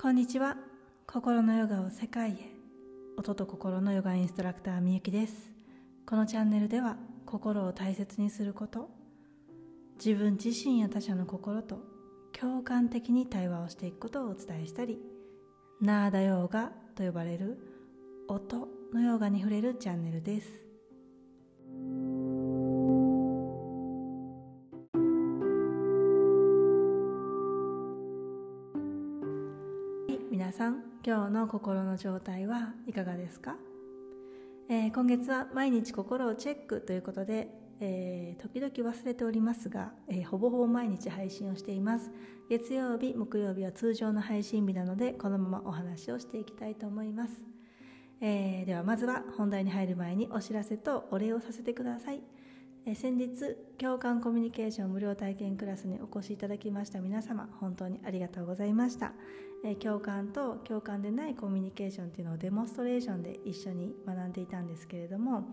こんにちは。心のヨガを世界へ。音と心のヨガインストラクターみゆきです。このチャンネルでは心を大切にすること自分自身や他者の心と共感的に対話をしていくことをお伝えしたりナーダヨーガと呼ばれる音のヨガに触れるチャンネルです。心の状態はいかがですか、えー、今月は毎日心をチェックということで、えー、時々忘れておりますが、えー、ほぼほぼ毎日配信をしています。月曜日木曜日は通常の配信日なのでこのままお話をしていきたいと思います、えではまずは本題に入る前にお知らせとお礼をさせてください。え先日共感コミュニケーション無料体験クラスにお越しいただきました皆様本当にありがとうございました、え共感と共感でないコミュニケーションっていうのをデモンストレーションで一緒に学んでいたんですけれども、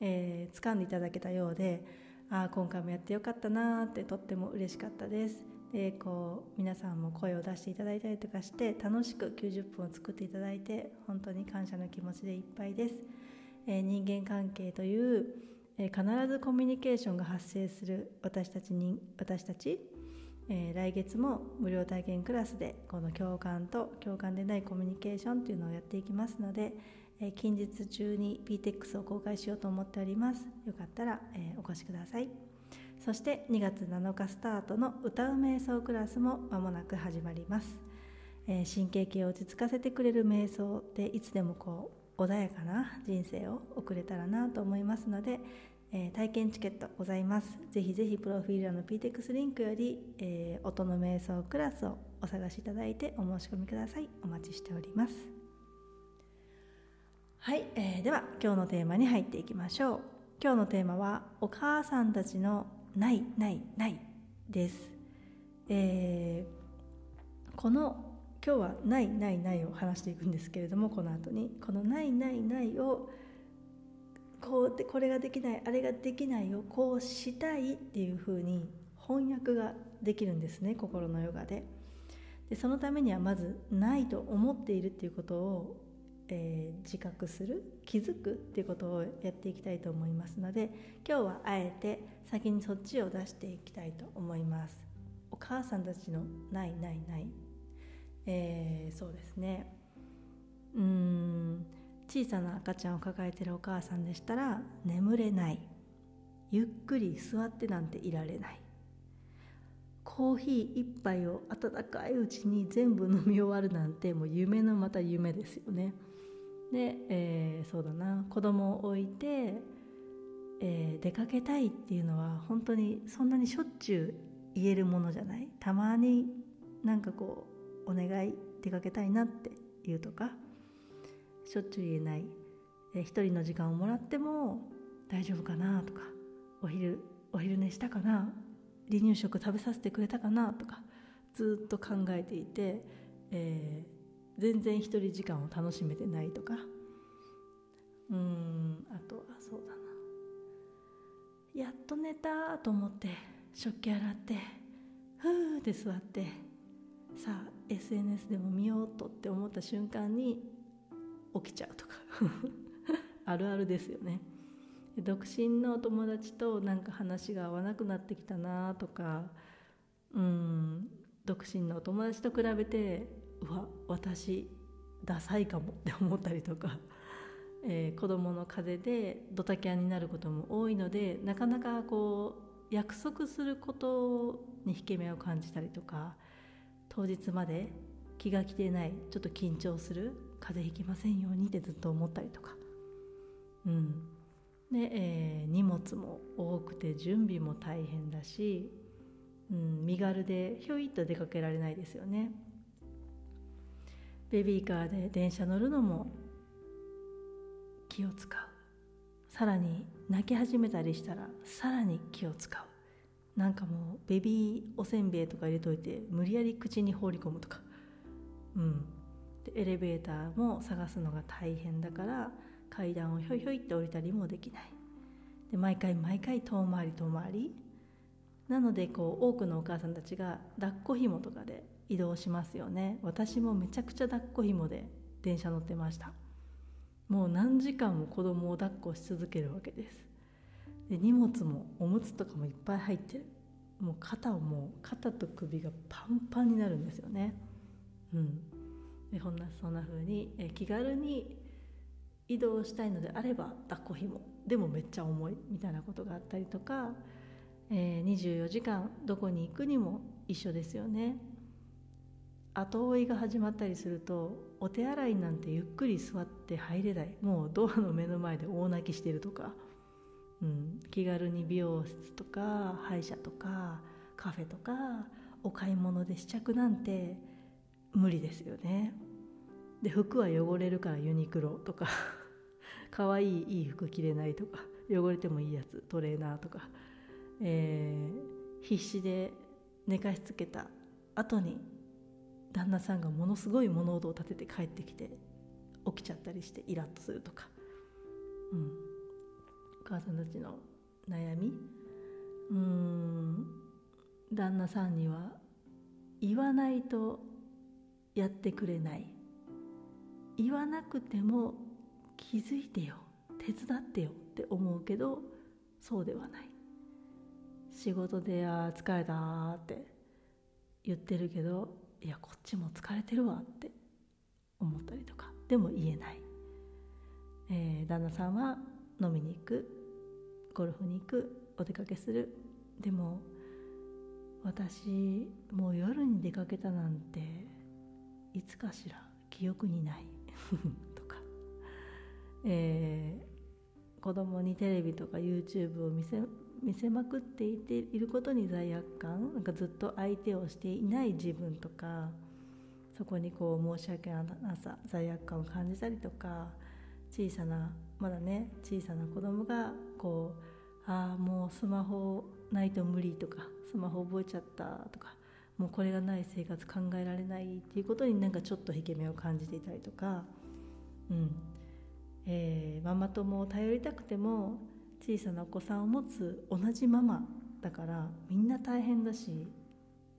えー、掴んでいただけたようでああ今回もやってよかったなってとっても嬉しかったです。でこう皆さんも声を出していただいたりとかして楽しく90分を作っていただいて本当に感謝の気持ちでいっぱいです、えー、人間関係というえ必ずコミュニケーションが発生する私たちに私たち、えー、来月も無料体験クラスでこの共感と共感でないコミュニケーションというのをやっていきますので、えー、近日中に PTEX を公開しようと思っております。よかったら、えー、お越しください。そして2月7日スタートの歌う瞑想クラスも間もなく始まります、え神経系を落ち着かせてくれる瞑想でいつでもこう穏やかな人生を送れたらなと思いますので、えー、体験チケットございます。ぜひぜひプロフィールの PTX リンクより、えー、音の瞑想クラスをお探しいただいてお申し込みください。お待ちしております。はい、えー、では今日のテーマに入っていきましょう。今日のテーマはお母さんたちのないないないです、えー、この今日は「ないないない」を話していくんですけれどもこの後にこの「ないないない」をこうでこれができないあれができないをこうしたいっていうふうに翻訳ができるんですね心のヨガで。でそのためにはまずないと思っているっていうことを、えー、自覚する気づくっていうことをやっていきたいと思いますので今日はあえて先にそっちを出していきたいと思います。お母さんたちの「ないないない」えー、そうですね。うん。小さな赤ちゃんを抱えてるお母さんでしたら眠れない。ゆっくり座ってなんていられない。コーヒー一杯を温かいうちに全部飲み終わるなんてもう夢のまた夢ですよね。で、えー、そうだな。子供を置いて、えー、出かけたいっていうのは本当にそんなにしょっちゅう言えるものじゃない？たまになんかこうお願い出かけたいなって言うとかしょっちゅう言えない。一人の時間をもらっても大丈夫かなとかお昼お昼寝したかな離乳食食べさせてくれたかなとかずっと考えていて、えー、全然一人時間を楽しめてないとか。うんあとはそうだな。やっと寝たと思って食器洗ってふーって座ってさあ SNS でも見ようとって思った瞬間に起きちゃうとか。あるあるですよね。独身のお友達となんか話が合わなくなってきたなとかうん。独身のお友達と比べてうわ私ダサいかも って思ったりとか、えー、子供の風邪でドタキャンになることも多いのでなかなかこう約束することに引け目を感じたりとか当日まで気が気でないちょっと緊張する風邪ひきませんようにってずっと思ったりとか。うん。で、えー、荷物も多くて準備も大変だし、うん、身軽でひょいっと出かけられないですよね。ベビーカーで電車乗るのも気を使う。さらに泣き始めたりしたらさらに気を使う。なんかもうベビーおせんべいとか入れといて無理やり口に放り込むとか。うん。エレベーターも探すのが大変だから階段をひょいひょいって降りたりもできない。で毎回毎回遠回り遠回り。なのでこう多くのお母さんたちが抱っこひもとかで移動しますよね。私もめちゃくちゃ抱っこ紐で電車乗ってました。もう何時間も子供を抱っこし続けるわけです。で荷物もおむつとかもいっぱい入ってる。もう肩をもう肩と首がパンパンになるんですよね。うん。こんなそんな風に気軽に移動したいのであれば抱っこ紐。でもめっちゃ重いみたいなことがあったりとか、えー、24時間どこに行くにも一緒ですよね。後追いが始まったりするとお手洗いなんてゆっくり座って入れない。もうドアの目の前で大泣きしてるとか、うん、気軽に美容室とか歯医者とかカフェとかお買い物で試着なんて無理ですよね。で服は汚れるからユニクロとか 可愛いいい服着れないとか汚れてもいいやつトレーナーとか、えー、必死で寝かしつけた後に旦那さんがものすごい物音を立てて帰ってきて起きちゃったりしてイラッとするとか、うん、お母さんたちの悩み？うん。旦那さんには言わないとやってくれない。言わなくても気づいてよ手伝ってよって思うけどそうではない。仕事で「あ疲れた」って言ってるけどいやこっちも疲れてるわって思ったりとかでも言えない、えー、旦那さんは飲みに行くゴルフに行くお出かけする。でも私もう夜に出かけたなんていつかしら記憶にない とか、えー、子供にテレビとか YouTube を見せ見せまくっていていることに罪悪感なんかずっと相手をしていない自分とかそこにこう申し訳なさ罪悪感を感じたりとか小さなまだね小さな子供がこうああもうスマホないと無理とかスマホ覚えちゃったとかもうこれがない生活考えられないっていうことになんかちょっと引け目を感じていたりとか、うん。えー、ママ友を頼りたくても小さなお子さんを持つ同じママだからみんな大変だし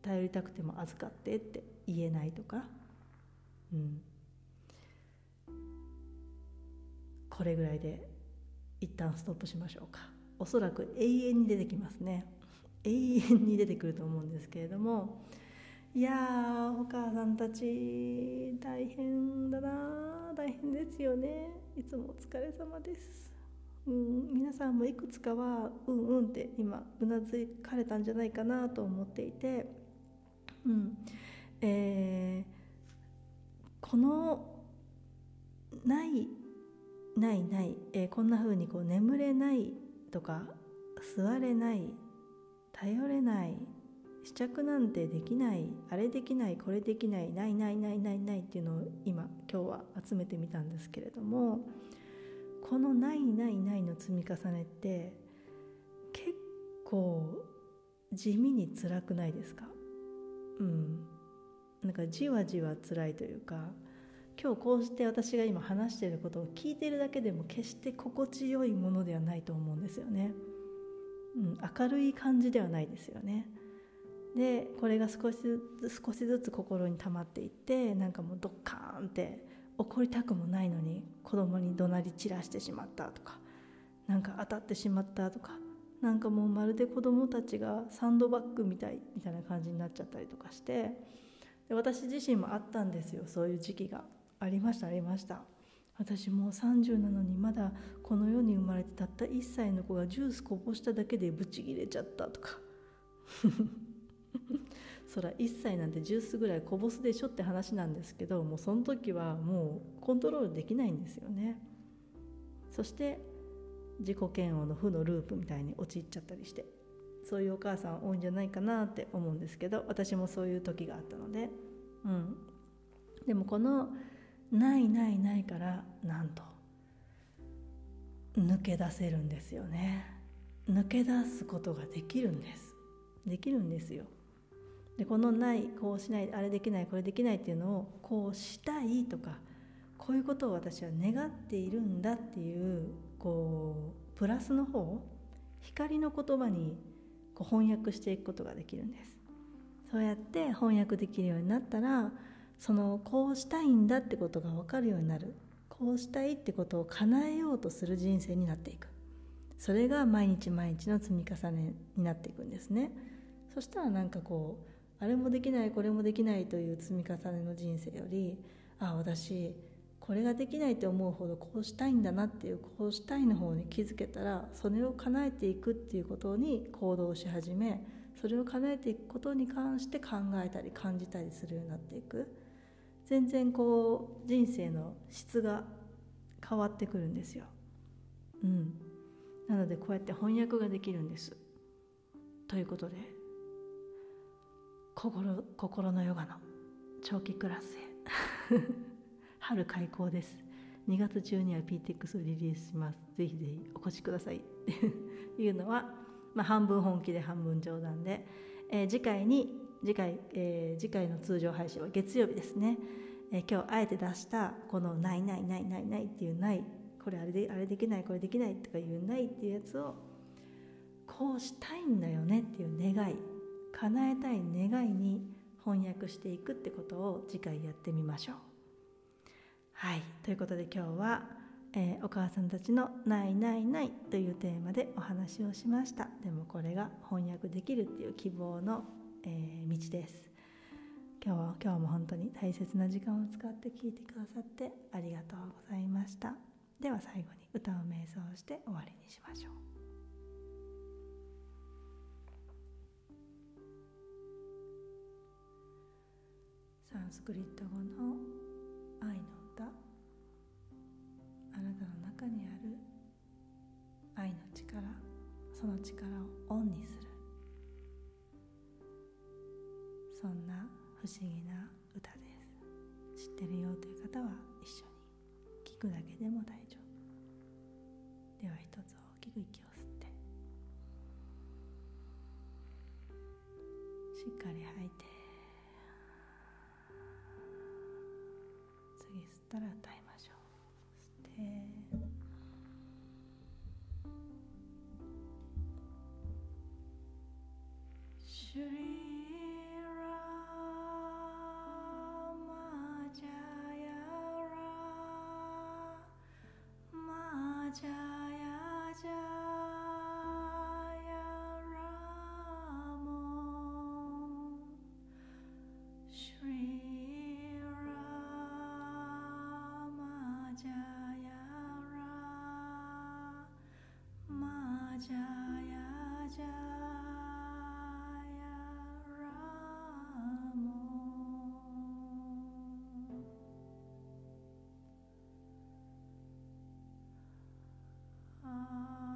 頼りたくても預かってって言えないとか、うん、これぐらいで一旦ストップしましょうか。おそらく永遠に出てきますね。永遠に出てくると思うんですけれどもいやお母さんたち大変だな大変ですよね。いつもお疲れ様です。うん、皆さんもいくつかはうんうんって今うなずかれたんじゃないかなと思っていて、うん。えー、このないないない、えー、こんな風にこう眠れないとか座れない頼れない試着なんてできないあれできないこれできないないないないないないっていうのを今今日は集めてみたんですけれどもこのないないないの積み重ねって結構地味に辛くないですか？うん。なんかじわじわ辛いというか今日こうして私が今話していることを聞いてるだけでも決して心地よいものではないと思うんですよね、うん、明るい感じではないですよね。でこれが少しずつ少しずつ心に溜まっていってなんかもうドッカーンって怒りたくもないのに子供に怒鳴り散らしてしまったとかなんか当たってしまったとかなんかもうまるで子供たちがサンドバッグみたいみたいな感じになっちゃったりとかしてで私自身もあったんですよ。そういう時期がありましたありました。私もう30なのにまだこの世に生まれてたった1歳の子がジュースこぼしただけでブチギレちゃったとか。そら1歳なんてジュースぐらいこぼすでしょって話なんですけどもうその時はもうコントロールできないんですよね。そして自己嫌悪の負のループみたいに陥っちゃったりしてそういうお母さん多いんじゃないかなって思うんですけど私もそういう時があったので。うん。でもこの「ないないない」からなんと。抜け出せるんですよね。抜け出すことができるんです。できるんですよ。でこのないこうしないあれできないこれできないっていうのをこうしたいとかこういうことを私は願っているんだっていうこうプラスの方光の言葉にこう翻訳していくことができるんです。そうやって翻訳できるようになったらそのこうしたいんだってことが分かるようになる。こうしたいってことを叶えようとする人生になっていく。それが毎日毎日の積み重ねになっていくんですね。そしたらなんかこうあれもできないこれもできないという積み重ねの人生よりああ私これができないって思うほどこうしたいんだなっていうこうしたいの方に気づけたらそれを叶えていくっていうことに行動し始めそれを叶えていくことに関して考えたり感じたりするようになっていく。全然こう人生の質が変わってくるんですよ。うん、なのでこうやって翻訳ができるんです。ということで心心のヨガの長期クラスへ。春開講です。2月中には PTX をリリースします。ぜひぜひお越しください。っ ていうのは、まあ、半分本気で半分冗談で、えー、次回に次回、えー、次回の通常配信は月曜日ですね、えー、今日あえて出したこの「ないないないないない」っていう「ない」これあれであれできないこれできないとかいう「ない」っていうやつをこうしたいんだよねっていう願い叶えたい願いに翻訳していくってことを次回やってみましょう。はい。ということで今日は、えー、お母さんたちの「ないないない」というテーマでお話をしました。でもこれが翻訳できるっていう希望のえー、道です。今日は今日も本当に大切な時間を使って聞いてくださってありがとうございました。では最後に歌を瞑想して終わりにしましょう。サンスクリット語の愛の歌。あなたの中にある愛の力。その力をオンにする。そんな不思議な歌です。知ってるよという方は一緒に聞くだけでも大丈夫。では一つ大きく息を吸って。しっかり吐いて。次吸ったら歌 Ah.